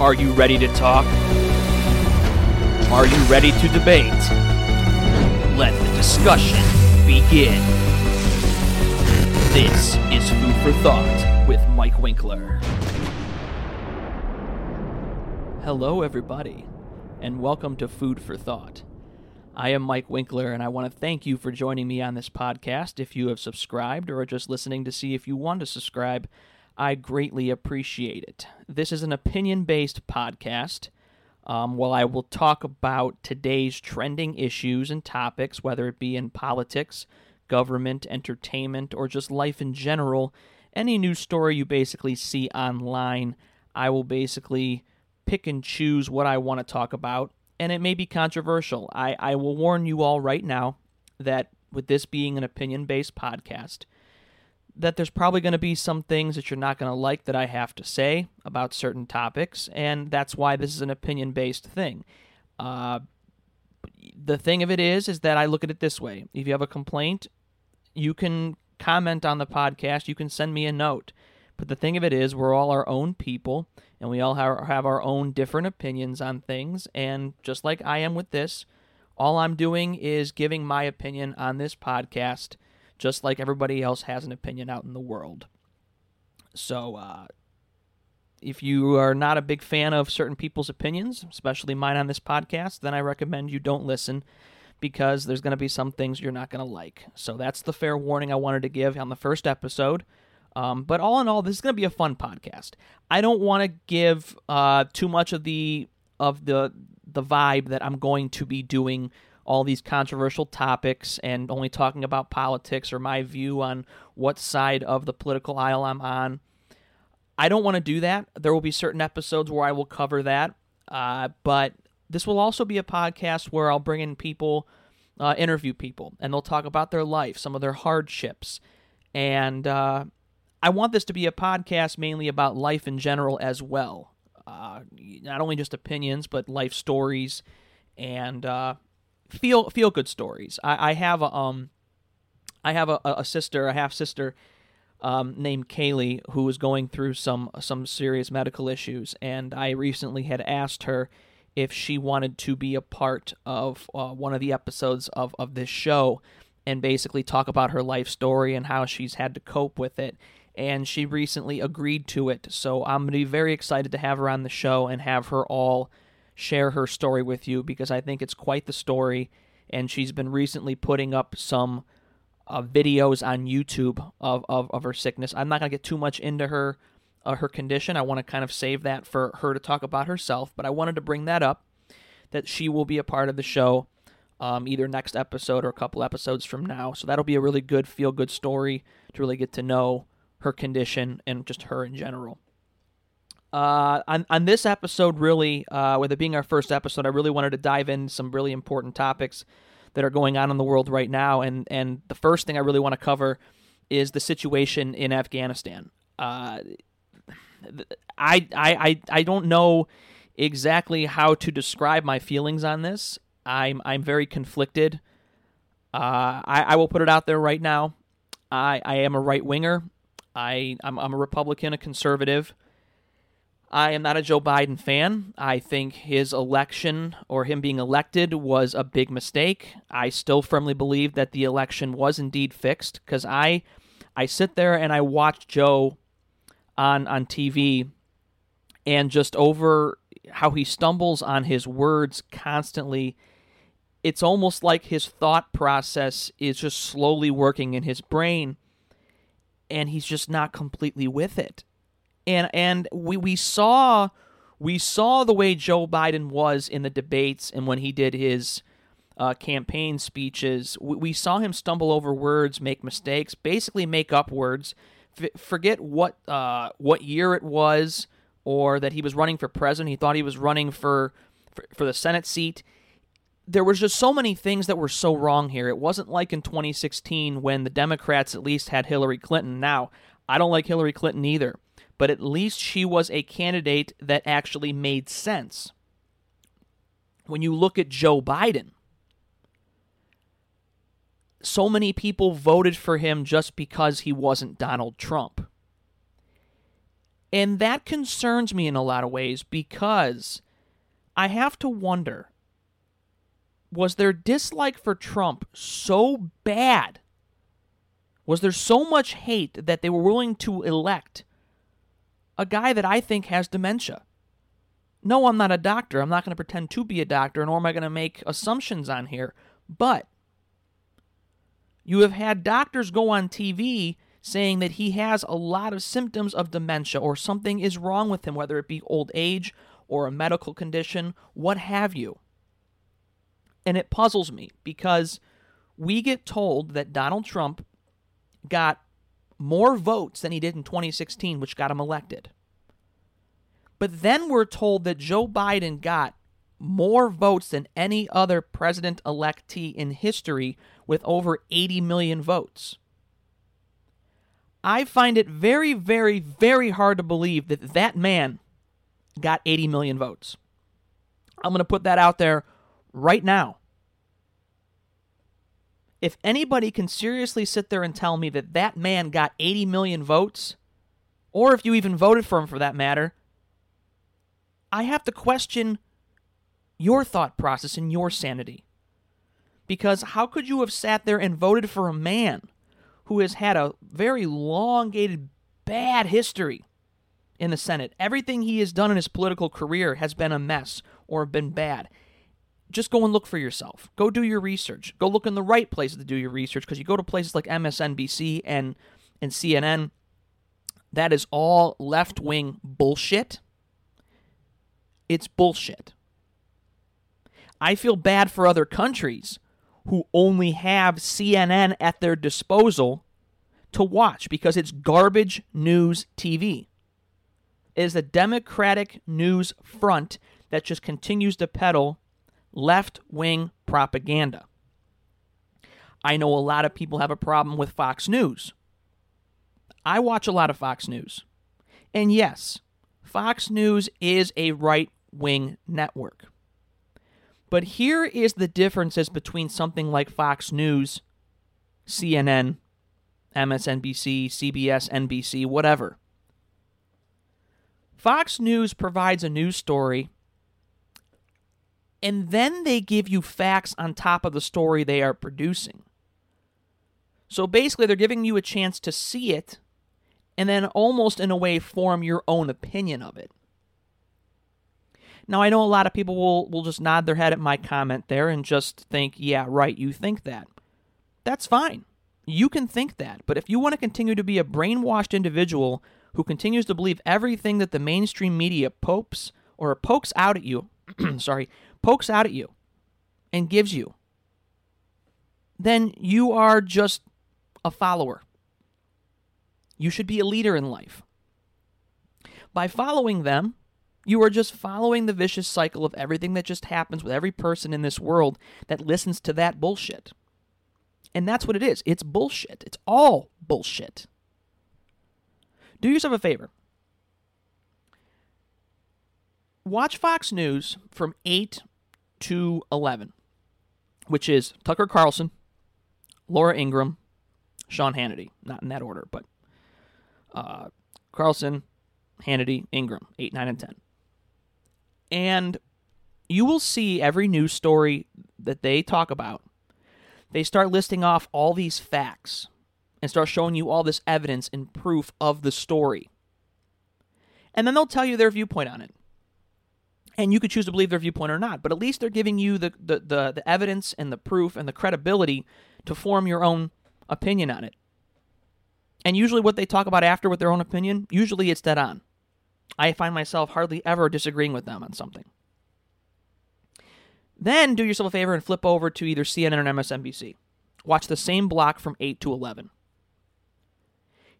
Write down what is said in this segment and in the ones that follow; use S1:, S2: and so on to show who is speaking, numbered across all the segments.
S1: Are you ready to talk? Are you ready to debate? Let the discussion begin. This is Food for Thought with Mike Winkler. Hello, everybody, and welcome to Food for Thought. I am Mike Winkler, and I want to thank you for joining me on this podcast. If you have subscribed or are just listening to see if you want to subscribe, I greatly appreciate it. This is an opinion based podcast. Um, while I will talk about today's trending issues and topics, whether it be in politics, government, entertainment, or just life in general, any news story you basically see online, I will basically pick and choose what I want to talk about and it may be controversial. I, I will warn you all right now that with this being an opinion based podcast, that there's probably going to be some things that you're not going to like that I have to say about certain topics, and that's why this is an opinion based thing. Uh, the thing of it is, is that I look at it this way: if you have a complaint, you can comment on the podcast, you can send me a note. But the thing of it is, we're all our own people, and we all have our own different opinions on things. And just like I am with this, all I'm doing is giving my opinion on this podcast, just like everybody else has an opinion out in the world. So, uh, if you are not a big fan of certain people's opinions, especially mine on this podcast, then I recommend you don't listen because there's going to be some things you're not going to like. So that's the fair warning I wanted to give on the first episode. Um, but all in all, this is going to be a fun podcast. I don't want to give uh, too much of the of the the vibe that I'm going to be doing all these controversial topics and only talking about politics or my view on what side of the political aisle I'm on. I don't want to do that. There will be certain episodes where I will cover that, uh, but this will also be a podcast where I'll bring in people, uh, interview people, and they'll talk about their life, some of their hardships, and uh, I want this to be a podcast mainly about life in general as well. Uh, not only just opinions, but life stories and uh, feel feel good stories. I, I have a um, I have a, a sister, a half sister, um, named Kaylee, who is going through some some serious medical issues, and I recently had asked her if she wanted to be a part of uh, one of the episodes of of this show, and basically talk about her life story and how she's had to cope with it and she recently agreed to it. So I'm to be very excited to have her on the show and have her all share her story with you because I think it's quite the story. And she's been recently putting up some uh, videos on YouTube of, of, of her sickness. I'm not going to get too much into her uh, her condition. I want to kind of save that for her to talk about herself, but I wanted to bring that up that she will be a part of the show um, either next episode or a couple episodes from now. So that'll be a really good feel good story to really get to know her condition and just her in general. Uh, on, on this episode, really, uh, with it being our first episode, I really wanted to dive in some really important topics that are going on in the world right now. And, and the first thing I really want to cover is the situation in Afghanistan. Uh, I, I, I, I don't know exactly how to describe my feelings on this. I'm, I'm very conflicted. Uh, I, I will put it out there right now. I, I am a right winger. I'm, I'm a Republican, a conservative. I am not a Joe Biden fan. I think his election or him being elected was a big mistake. I still firmly believe that the election was indeed fixed because I I sit there and I watch Joe on on TV and just over how he stumbles on his words constantly it's almost like his thought process is just slowly working in his brain and he's just not completely with it. And and we we saw we saw the way Joe Biden was in the debates and when he did his uh, campaign speeches. We, we, saw him stumble over words, make mistakes, basically make up words, f- forget what uh, what year it was, or that he was running for president. He thought he was running for, for, for the Senate seat there was just so many things that were so wrong here. It wasn't like in 2016 when the Democrats at least had Hillary Clinton. Now, I don't like Hillary Clinton either, but at least she was a candidate that actually made sense. When you look at Joe Biden, so many people voted for him just because he wasn't Donald Trump. And that concerns me in a lot of ways because I have to wonder was their dislike for Trump so bad? Was there so much hate that they were willing to elect a guy that I think has dementia? No, I'm not a doctor. I'm not going to pretend to be a doctor, nor am I going to make assumptions on here. But you have had doctors go on TV saying that he has a lot of symptoms of dementia or something is wrong with him, whether it be old age or a medical condition, what have you. And it puzzles me because we get told that Donald Trump got more votes than he did in 2016, which got him elected. But then we're told that Joe Biden got more votes than any other president electee in history with over 80 million votes. I find it very, very, very hard to believe that that man got 80 million votes. I'm going to put that out there right now. If anybody can seriously sit there and tell me that that man got 80 million votes, or if you even voted for him for that matter, I have to question your thought process and your sanity. Because how could you have sat there and voted for a man who has had a very elongated, bad history in the Senate. Everything he has done in his political career has been a mess or been bad. Just go and look for yourself. Go do your research. Go look in the right places to do your research because you go to places like MSNBC and, and CNN. That is all left wing bullshit. It's bullshit. I feel bad for other countries who only have CNN at their disposal to watch because it's garbage news TV. It is a Democratic news front that just continues to peddle left wing propaganda. I know a lot of people have a problem with Fox News. I watch a lot of Fox News. And yes, Fox News is a right wing network. But here is the differences between something like Fox News, CNN, MSNBC, CBS, NBC, whatever. Fox News provides a news story and then they give you facts on top of the story they are producing. So basically, they're giving you a chance to see it and then almost in a way form your own opinion of it. Now, I know a lot of people will, will just nod their head at my comment there and just think, yeah, right, you think that. That's fine. You can think that. But if you want to continue to be a brainwashed individual who continues to believe everything that the mainstream media pokes or pokes out at you, sorry, pokes out at you and gives you, then you are just a follower. You should be a leader in life. By following them, you are just following the vicious cycle of everything that just happens with every person in this world that listens to that bullshit. And that's what it is. It's bullshit. It's all bullshit. Do yourself a favor. Watch Fox News from 8 to 11, which is Tucker Carlson, Laura Ingraham, Sean Hannity. Not in that order, but uh, Carlson, Hannity, Ingraham, 8, 9, and 10. And you will see every news story that they talk about, they start listing off all these facts and start showing you all this evidence and proof of the story. And then they'll tell you their viewpoint on it. And you could choose to believe their viewpoint or not, but at least they're giving you the, the, the, the evidence and the proof and the credibility to form your own opinion on it. And usually, what they talk about after with their own opinion, usually it's dead on. I find myself hardly ever disagreeing with them on something. Then do yourself a favor and flip over to either CNN or MSNBC. Watch the same block from 8 to 11.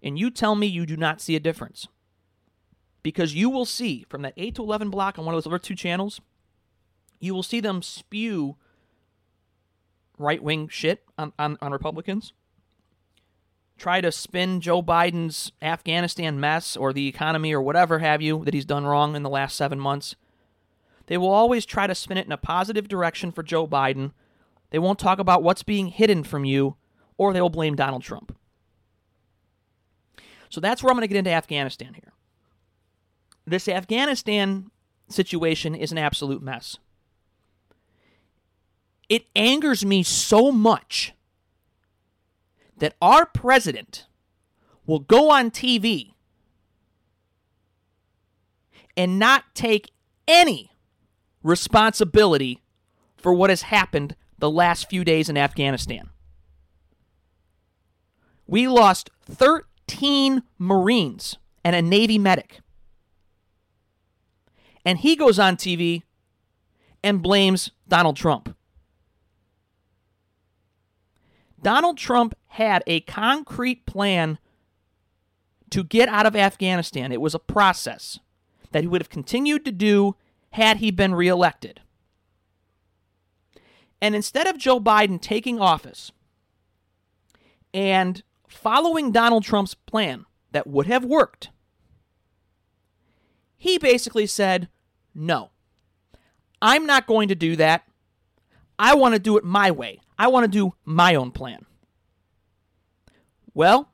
S1: And you tell me you do not see a difference. Because you will see from that 8 to 11 block on one of those other two channels, you will see them spew right wing shit on, on, on Republicans try to spin Joe Biden's Afghanistan mess or the economy or whatever have you that he's done wrong in the last seven months. They will always try to spin it in a positive direction for Joe Biden. They won't talk about what's being hidden from you, or they will blame Donald Trump. So that's where I'm going to get into Afghanistan here. This Afghanistan situation is an absolute mess. It angers me so much that our president will go on TV and not take any responsibility for what has happened the last few days in Afghanistan. We lost 13 Marines and a Navy medic. And he goes on TV and blames Donald Trump. Donald Trump had a concrete plan to get out of Afghanistan. It was a process that he would have continued to do had he been reelected. And instead of Joe Biden taking office and following Donald Trump's plan that would have worked, he basically said, No, I'm not going to do that. I want to do it my way. I want to do my own plan. Well,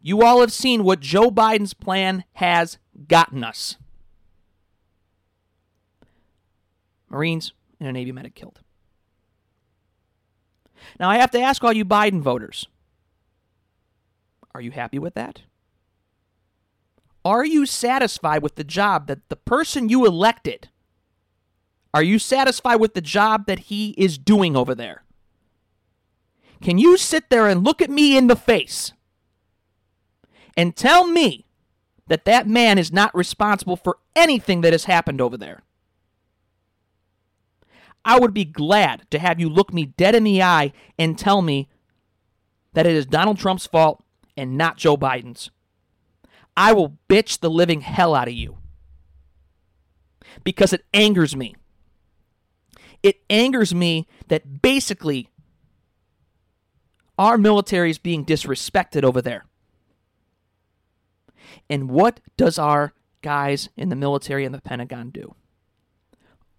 S1: you all have seen what Joe Biden's plan has gotten us Marines and a Navy medic killed. Now, I have to ask all you Biden voters are you happy with that? Are you satisfied with the job that the person you elected? Are you satisfied with the job that he is doing over there? Can you sit there and look at me in the face and tell me that that man is not responsible for anything that has happened over there? I would be glad to have you look me dead in the eye and tell me that it is Donald Trump's fault and not Joe Biden's. I will bitch the living hell out of you because it angers me. It angers me that basically our military is being disrespected over there. And what does our guys in the military and the Pentagon do?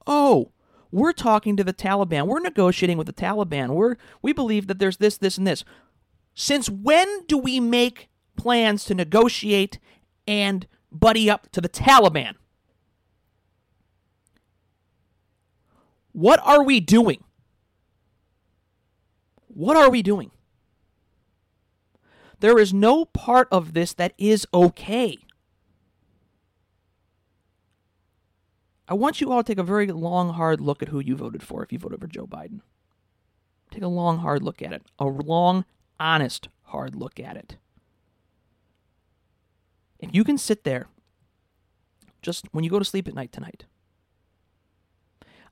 S1: Oh, we're talking to the Taliban. We're negotiating with the Taliban. We're we believe that there's this, this, and this. Since when do we make plans to negotiate and buddy up to the Taliban? What are we doing? What are we doing? There is no part of this that is okay. I want you all to take a very long, hard look at who you voted for if you voted for Joe Biden. Take a long, hard look at it. A long, honest, hard look at it. If you can sit there, just when you go to sleep at night tonight,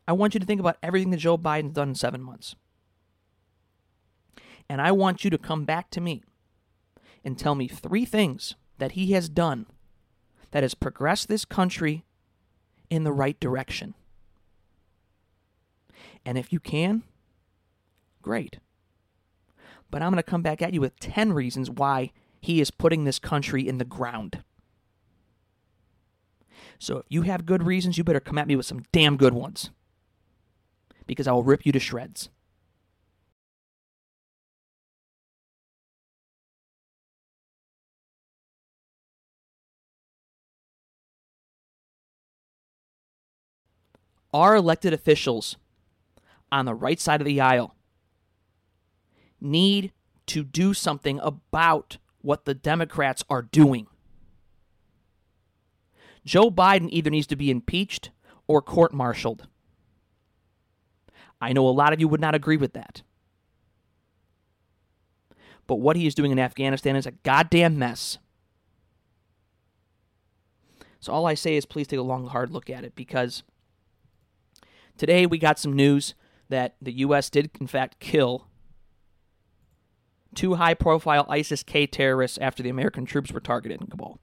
S1: I want you to think about everything that Joe Biden's done in seven months. And I want you to come back to me and tell me three things that he has done that has progressed this country in the right direction. And if you can, great. But I'm going to come back at you with 10 reasons why he is putting this country in the ground. So if you have good reasons, you better come at me with some damn good ones. Because I will rip you to shreds. Our elected officials on the right side of the aisle need to do something about what the Democrats are doing. Joe Biden either needs to be impeached or court martialed. I know a lot of you would not agree with that. But what he is doing in Afghanistan is a goddamn mess. So all I say is please take a long, hard look at it because today we got some news that the U.S. did, in fact, kill two high profile ISIS K terrorists after the American troops were targeted in Kabul.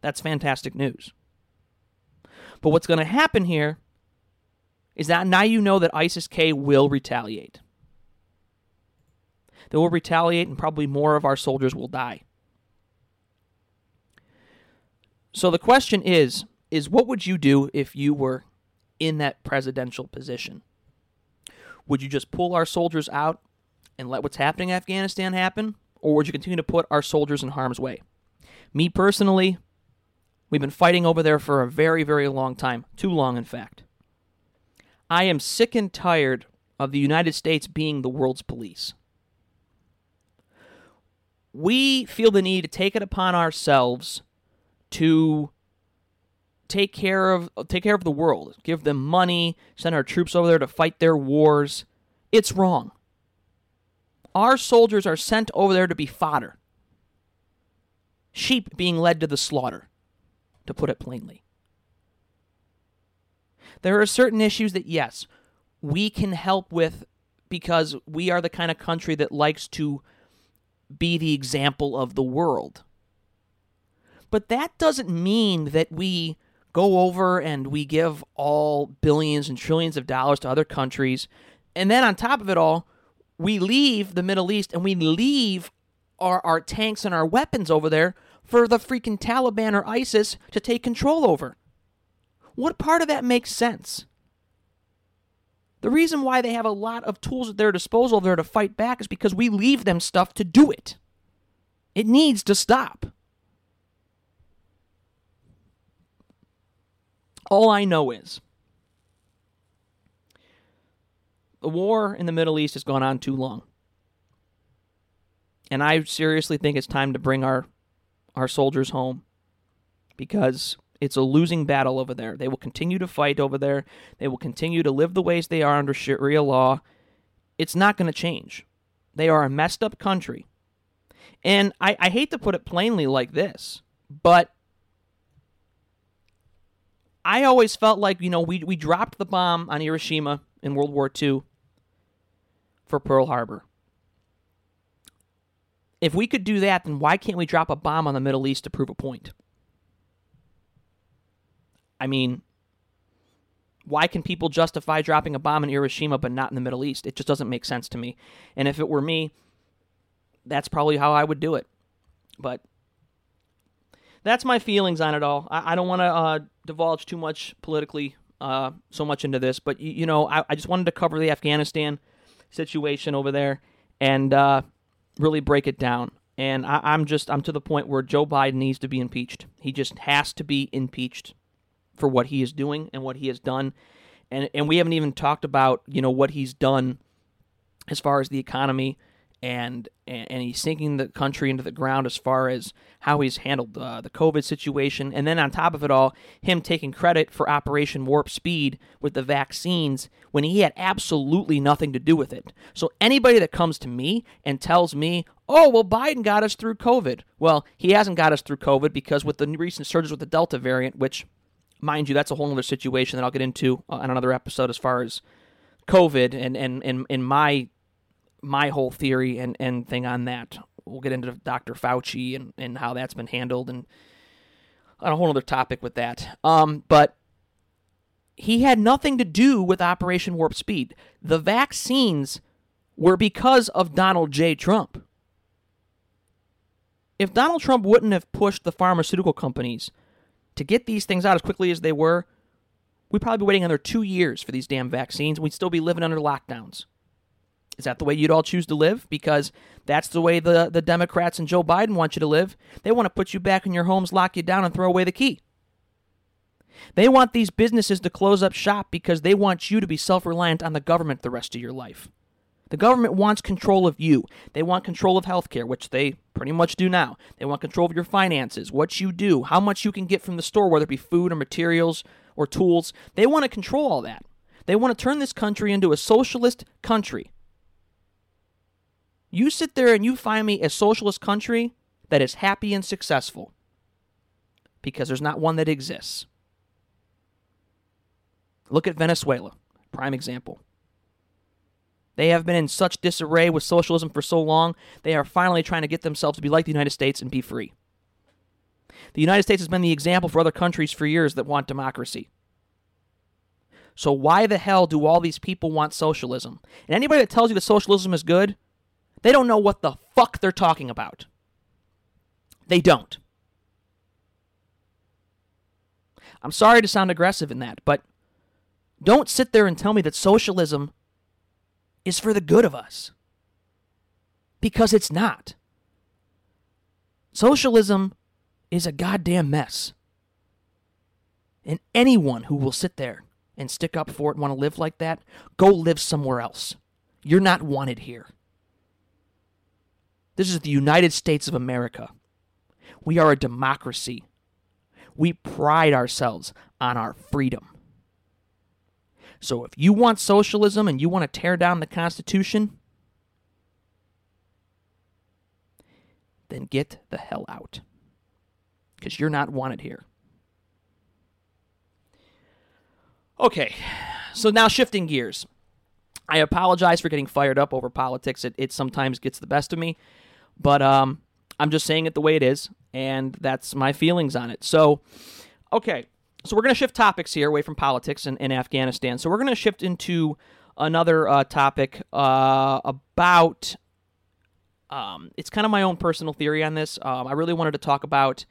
S1: That's fantastic news. But what's going to happen here is that now you know that ISIS K will retaliate. They will retaliate, and probably more of our soldiers will die. So the question is is what would you do if you were in that presidential position? Would you just pull our soldiers out and let what's happening in Afghanistan happen? Or would you continue to put our soldiers in harm's way? Me personally, We've been fighting over there for a very, very long time. Too long, in fact. I am sick and tired of the United States being the world's police. We feel the need to take it upon ourselves to take care of take care of the world, give them money, send our troops over there to fight their wars. It's wrong. Our soldiers are sent over there to be fodder. Sheep being led to the slaughter, to put it plainly. There are certain issues that yes, we can help with because we are the kind of country that likes to be the example of the world. But that doesn't mean that we go over and we give all billions and trillions of dollars to other countries. And then on top of it all, we leave the Middle East and we leave our, our tanks and our weapons over there for the freaking Taliban or ISIS to take control over. What part of that makes sense? The reason why they have a lot of tools at their disposal there to fight back is because we leave them stuff to do it. It needs to stop. All I know is the war in the Middle East has gone on too long. And I seriously think it's time to bring our our soldiers home because it's a losing battle over there. They will continue to fight over there. They will continue to live the ways they are under Sharia law. It's not going to change. They are a messed up country. And I, I hate to put it plainly like this, but I always felt like, you know, we, we dropped the bomb on Hiroshima in World War II for Pearl Harbor. If we could do that, then why can't we drop a bomb on the Middle East to prove a point? I mean, why can people justify dropping a bomb in Hiroshima but not in the Middle East? It just doesn't make sense to me. And if it were me, that's probably how I would do it. But that's my feelings on it all. I, I don't want to uh, divulge too much politically, uh, so much into this, but you, you know, I, I, just wanted to cover the Afghanistan situation over there and uh, really break it down. And I, I'm just I'm to the point where Joe Biden needs to be impeached. He just has to be impeached for what he is doing and what he has done. And and we haven't even talked about you know what he's done as far as the economy and and, he's sinking the country into the ground as far as how he's handled uh, the COVID situation, and then on top of it all, him taking credit for Operation Warp Speed with the vaccines when he had absolutely nothing to do with it. So anybody that comes to me and tells me, "Oh, well, Biden got us through COVID," well, he hasn't got us through COVID because with the recent surges with the Delta variant, which, mind you, that's a whole other situation that I'll get into uh, on another episode as far as COVID and and and in my my whole theory and, and thing on that. We'll get into Dr. Fauci and, and how that's been handled and on a whole other topic with that. Um, but he had nothing to do with Operation Warp Speed. The vaccines were because of Donald J. Trump. If Donald Trump wouldn't have pushed the pharmaceutical companies to get these things out as quickly as they were, we'd probably be waiting another two years for these damn vaccines. We'd still be living under lockdowns. Is that the way you'd all choose to live? Because that's the way the, the Democrats and Joe Biden want you to live. They want to put you back in your homes, lock you down, and throw away the key. They want these businesses to close up shop because they want you to be self reliant on the government the rest of your life. The government wants control of you. They want control of healthcare, which they pretty much do now. They want control of your finances, what you do, how much you can get from the store, whether it be food or materials or tools. They want to control all that. They want to turn this country into a socialist country you sit there and you find me a socialist country that is happy and successful because there's not one that exists. Look at Venezuela, prime example. They have been in such disarray with socialism for so long, they are finally trying to get themselves to be like the United States and be free. The United States has been the example for other countries for years that want democracy. So, why the hell do all these people want socialism? And anybody that tells you that socialism is good, they don't know what the fuck they're talking about. They don't. I'm sorry to sound aggressive in that, but don't sit there and tell me that socialism is for the good of us. Because it's not. Socialism is a goddamn mess. And anyone who will sit there and stick up for it and want to live like that, go live somewhere else. You're not wanted here. This is the United States of America. We are a democracy. We pride ourselves on our freedom. So if you want socialism and you want to tear down the Constitution, then get the hell out. Because you're not wanted here. Okay, so now shifting gears. I apologize for getting fired up over politics. It, it sometimes gets the best of me, but um, I'm just saying it the way it is, and that's my feelings on it. So, okay, so we're going to shift topics here away from politics and, and Afghanistan. So we're going to shift into another uh, topic uh, about. Um, it's kind of my own personal theory on this. Um, I really wanted to talk about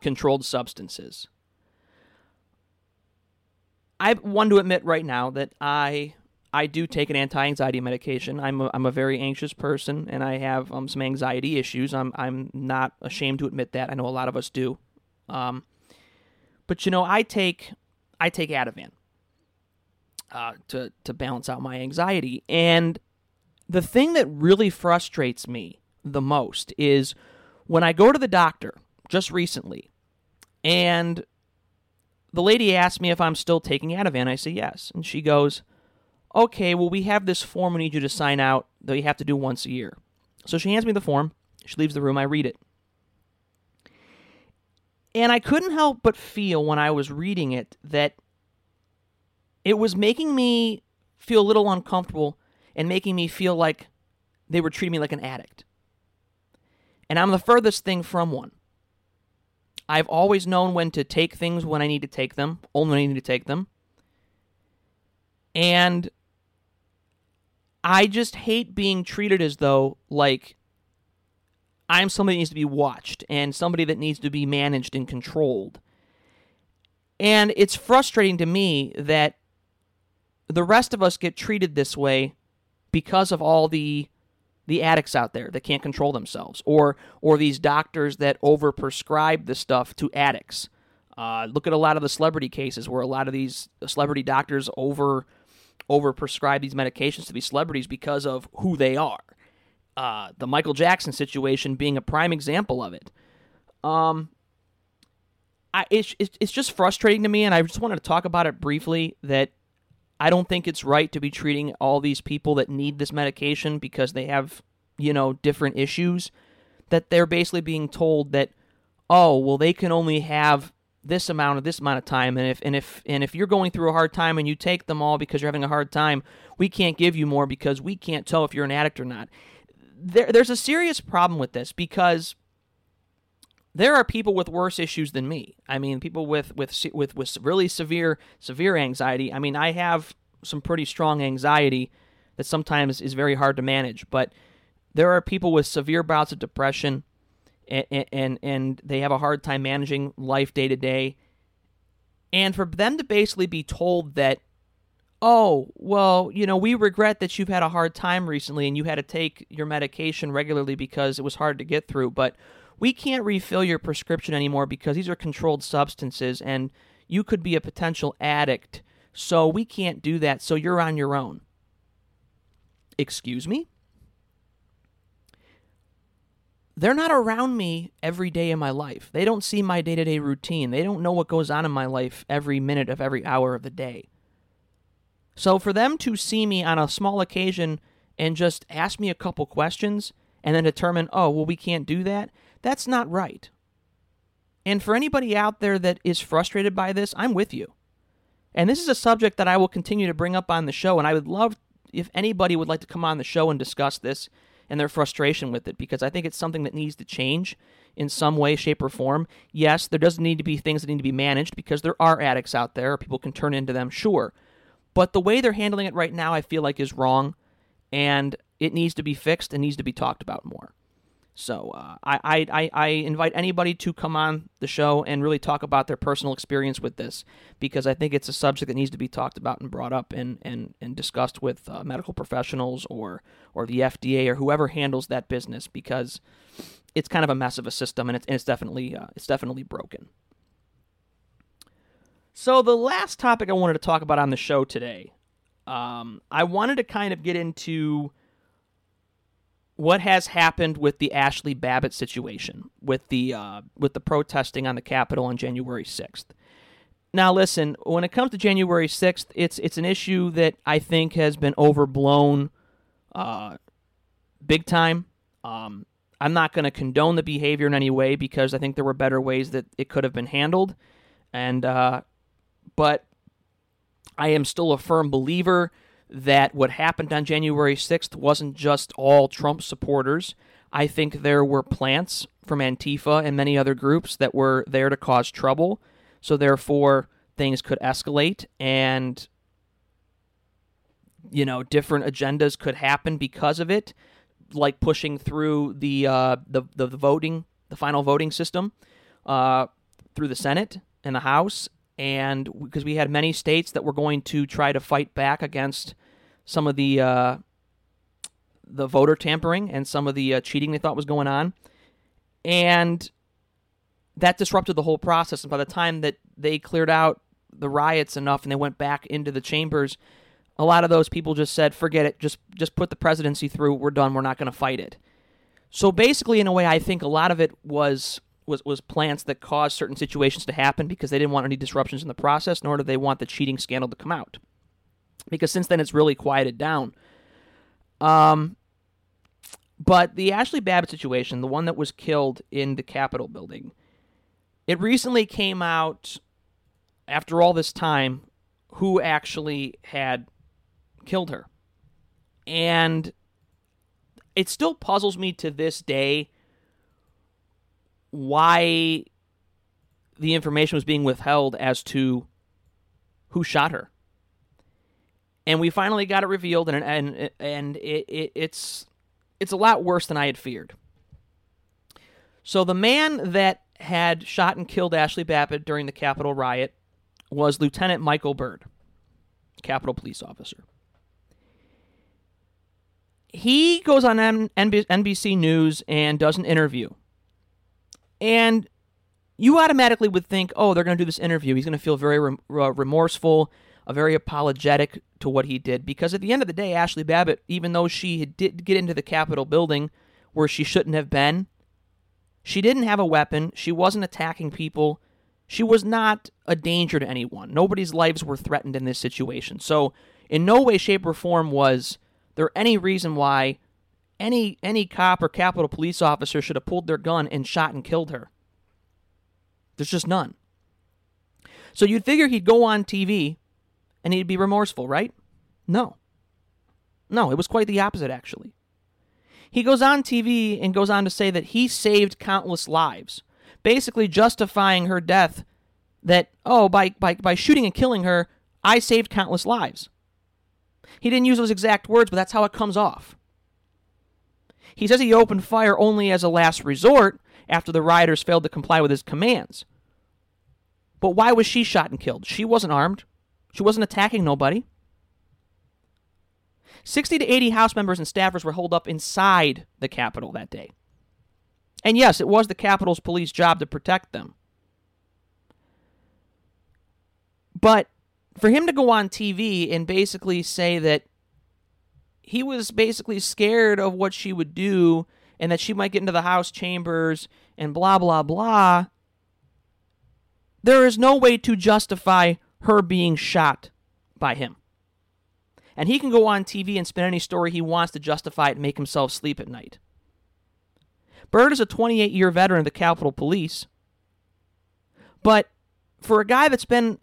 S1: controlled substances. I want to admit right now that I I do take an anti-anxiety medication. I'm a, I'm a very anxious person, and I have um, some anxiety issues. I'm I'm not ashamed to admit that. I know a lot of us do. Um, but you know, I take I take Ativan uh, to to balance out my anxiety, and the thing that really frustrates me the most is when I go to the doctor just recently, and the lady asked me if I'm still taking Ativan. I say yes, and she goes okay, well, we have this form we need you to sign out that you have to do once a year. So she hands me the form. She leaves the room. I read it. And I couldn't help but feel when I was reading it that it was making me feel a little uncomfortable and making me feel like they were treating me like an addict. And I'm the furthest thing from one. I've always known when to take things when I need to take them, only when I need to take them. And I just hate being treated as though like I'm somebody that needs to be watched and somebody that needs to be managed and controlled. And it's frustrating to me that the rest of us get treated this way because of all the the addicts out there that can't control themselves or or these doctors that overprescribe the stuff to addicts. Uh, look at a lot of the celebrity cases where a lot of these celebrity doctors over overprescribe these medications to these celebrities because of who they are. Uh, the Michael Jackson situation being a prime example of it. Um, I, it's, it's just frustrating to me, and I just wanted to talk about it briefly that I don't think it's right to be treating all these people that need this medication because they have, you know, different issues, that they're basically being told that, oh, well, they can only have this amount of this amount of time and if and if and if you're going through a hard time and you take them all because you're having a hard time we can't give you more because we can't tell if you're an addict or not. There, there's a serious problem with this because there are people with worse issues than me. I mean people with with with with really severe severe anxiety. I mean i have some pretty strong anxiety that sometimes is very hard to manage but there are people with severe bouts of depression and, and and they have a hard time managing life day to day. And for them to basically be told that, oh, well, you know, we regret that you've had a hard time recently and you had to take your medication regularly because it was hard to get through, but we can't refill your prescription anymore because these are controlled substances and you could be a potential addict. So we can't do that. So you're on your own. Excuse me? They're not around me every day in my life. They don't see my day to day routine. They don't know what goes on in my life every minute of every hour of the day. So for them to see me on a small occasion and just ask me a couple questions and then determine, oh, well, we can't do that, that's not right. And for anybody out there that is frustrated by this, I'm with you. And this is a subject that I will continue to bring up on the show. And I would love if anybody would like to come on the show and discuss this and their frustration with it because I think it's something that needs to change in some way, shape, or form. Yes, there does need to be things that need to be managed because there are addicts out there. People can turn into them, sure. But the way they're handling it right now, I feel like is wrong, and it needs to be fixed and needs to be talked about more. So uh, I, I, I invite anybody to come on the show and really talk about their personal experience with this because I think it's a subject that needs to be talked about and brought up and, and, and discussed with uh, medical professionals or, or the FDA or whoever handles that business because it's kind of a mess of a system and it's, and it's definitely uh, it's definitely broken. So, the last topic I wanted to talk about on the show today, um, I wanted to kind of get into what has happened with the Ashley Babbitt situation, with the uh, with the protesting on the Capitol on January sixth. Now, listen, when it comes to January sixth, it's it's an issue that I think has been overblown, uh, big time. Um, I'm not going to condone the behavior in any way because I think there were better ways that it could have been handled, and uh, but I am still a firm believer that what happened on January 6th wasn't just all Trump supporters. I think there were plants from Antifa and many other groups that were there to cause trouble. So, therefore, things could escalate and, you know, different agendas could happen because of it, like pushing through the, uh, the, the, voting, the final voting system uh, through the Senate and the House and because we had many states that were going to try to fight back against some of the uh, the voter tampering and some of the uh, cheating they thought was going on, and that disrupted the whole process. And by the time that they cleared out the riots enough and they went back into the chambers, a lot of those people just said, "Forget it. Just just put the presidency through. We're done. We're not going to fight it." So basically, in a way, I think a lot of it was was was plants that caused certain situations to happen because they didn't want any disruptions in the process, nor did they want the cheating scandal to come out. Because since then, it's really quieted down. Um, but the Ashley Babbitt situation, the one that was killed in the Capitol building, it recently came out after all this time who actually had killed her. And it still puzzles me to this day why the information was being withheld as to who shot her. And we finally got it revealed, and and and it, it, it's it's a lot worse than I had feared. So the man that had shot and killed Ashley Babbitt during the Capitol riot was Lieutenant Michael Byrd, Capitol police officer. He goes on NBC News and does an interview and you automatically would think, oh, they're going to do this interview. He's going to feel very rem- uh, remorseful, uh, very apologetic to what he did. Because at the end of the day, Ashley Babbitt, even though she did get into the Capitol building where she shouldn't have been, she didn't have a weapon. She wasn't attacking people. She was not a danger to anyone. Nobody's lives were threatened in this situation. So, in no way, shape, or form was there any reason why any any cop or Capitol police officer should have pulled their gun and shot and killed her. There's just none. So you'd figure he'd go on TV and he'd be remorseful, right? No. No, it was quite the opposite, actually. He goes on TV and goes on to say that he saved countless lives, basically justifying her death that, oh, by, by, by shooting and killing her, I saved countless lives. He didn't use those exact words, but that's how it comes off. He says he opened fire only as a last resort after the rioters failed to comply with his commands. But why was she shot and killed? She wasn't armed. She wasn't attacking nobody. 60 to 80 House members and staffers were holed up inside the Capitol that day. And yes, it was the Capitol's police job to protect them. But for him to go on TV and basically say that he was basically scared of what she would do and that she might get into the House chambers and blah, blah, blah. There is no way to justify her being shot by him. And he can go on TV and spin any story he wants to justify it and make himself sleep at night. Byrd is a 28 year veteran of the Capitol Police. But for a guy that's been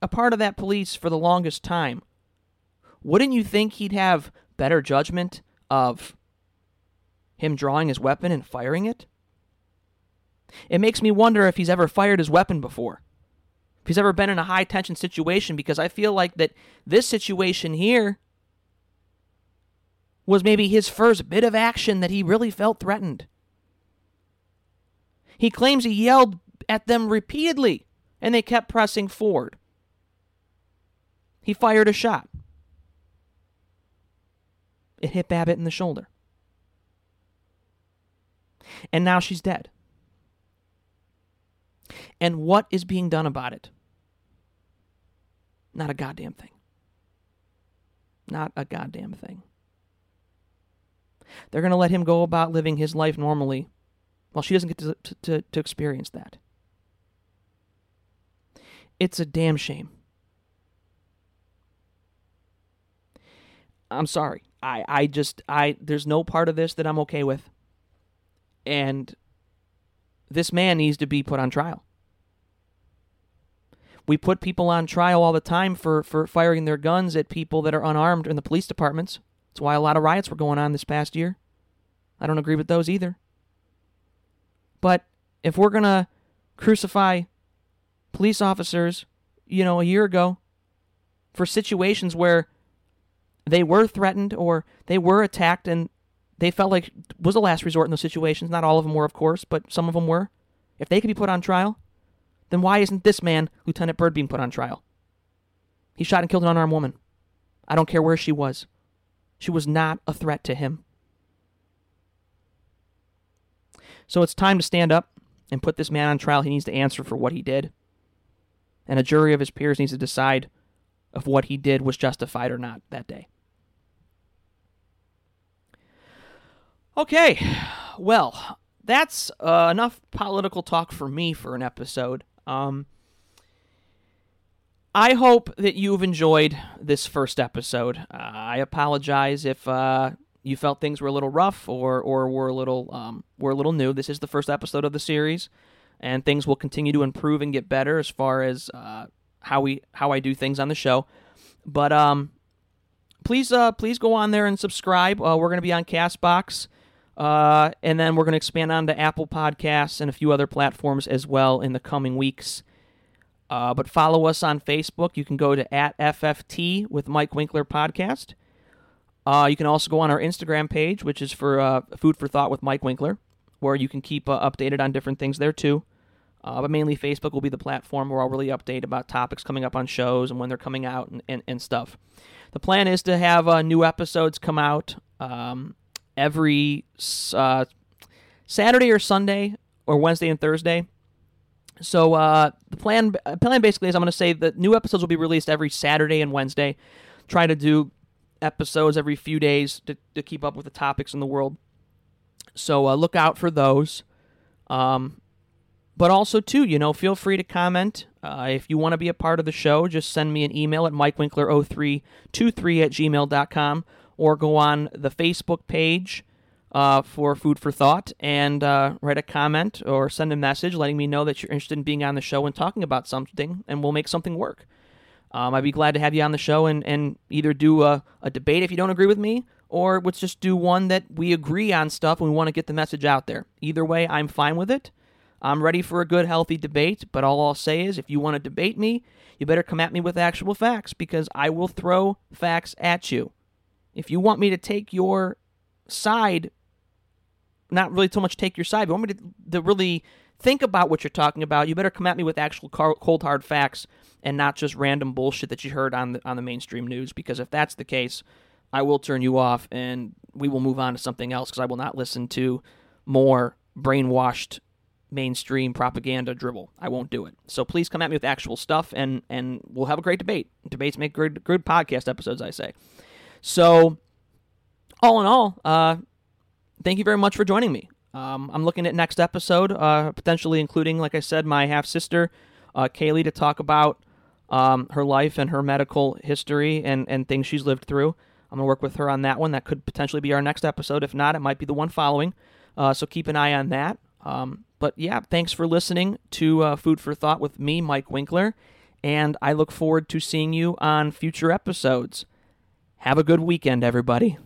S1: a part of that police for the longest time, wouldn't you think he'd have better judgment of him drawing his weapon and firing it? It makes me wonder if he's ever fired his weapon before. If he's ever been in a high tension situation, because I feel like that this situation here was maybe his first bit of action that he really felt threatened. He claims he yelled at them repeatedly and they kept pressing forward. He fired a shot. It hit Babbitt in the shoulder. And now she's dead. And what is being done about it? Not a goddamn thing. Not a goddamn thing. They're going to let him go about living his life normally while she doesn't get to, to, to experience that. It's a damn shame. I'm sorry. I, I just I there's no part of this that I'm okay with. And this man needs to be put on trial. We put people on trial all the time for, for firing their guns at people that are unarmed in the police departments. That's why a lot of riots were going on this past year. I don't agree with those either. But if we're going to crucify police officers, you know, a year ago for situations where they were threatened or they were attacked and they felt like was a last resort in those situations. Not all of them were, of course, but some of them were. If they could be put on trial, then why isn't this man, Lieutenant Byrd, being put on trial? He shot and killed an unarmed woman. I don't care where she was. She was not a threat to him. So it's time to stand up and put this man on trial. He needs to answer for what he did. And a jury of his peers needs to decide if what he did was justified or not that day. Okay, well, that's uh, enough political talk for me for an episode. Um, I hope that you've enjoyed this first episode. Uh, I apologize if uh, you felt things were a little rough or or were a little um, were a little new. This is the first episode of the series, and things will continue to improve and get better as far as uh, how we how I do things on the show. But um, please uh, please go on there and subscribe. Uh, we're going to be on Castbox. Uh, and then we're going to expand on to Apple Podcasts and a few other platforms as well in the coming weeks. Uh, but follow us on Facebook. You can go to at FFT with Mike Winkler Podcast. Uh, you can also go on our Instagram page, which is for uh, Food for Thought with Mike Winkler, where you can keep uh, updated on different things there too. Uh, but mainly Facebook will be the platform where I'll really update about topics coming up on shows and when they're coming out and, and, and stuff. The plan is to have new episodes come out um, every uh, Saturday or Sunday or Wednesday and Thursday. So uh, the plan plan basically is I'm going to say that new episodes will be released every Saturday and Wednesday. Try to do episodes every few days to, to keep up with the topics in the world. So uh, look out for those. Um, but also too, you know, feel free to comment. Uh, if you want to be a part of the show, just send me an email at mikewinkler0323 at gmail.com or go on the Facebook page uh, for Food for Thought and uh, write a comment or send a message letting me know that you're interested in being on the show and talking about something, and we'll make something work. Um, I'd be glad to have you on the show and, and either do a, a debate if you don't agree with me, or let's just do one that we agree on stuff and we want to get the message out there. Either way, I'm fine with it. I'm ready for a good, healthy debate, but all I'll say is if you want to debate me, you better come at me with actual facts because I will throw facts at you. If you want me to take your side, not really so much take your side, but want me to, to really think about what you're talking about, you better come at me with actual cold hard facts and not just random bullshit that you heard on the on the mainstream news. Because if that's the case, I will turn you off and we will move on to something else. Because I will not listen to more brainwashed mainstream propaganda dribble. I won't do it. So please come at me with actual stuff, and and we'll have a great debate. Debates make good good podcast episodes. I say. So, all in all, uh, thank you very much for joining me. Um, I'm looking at next episode, uh, potentially including, like I said, my half sister, uh, Kaylee, to talk about um, her life and her medical history and, and things she's lived through. I'm going to work with her on that one. That could potentially be our next episode. If not, it might be the one following. Uh, so keep an eye on that. Um, but yeah, thanks for listening to uh, Food for Thought with me, Mike Winkler. And I look forward to seeing you on future episodes. Have a good weekend, everybody.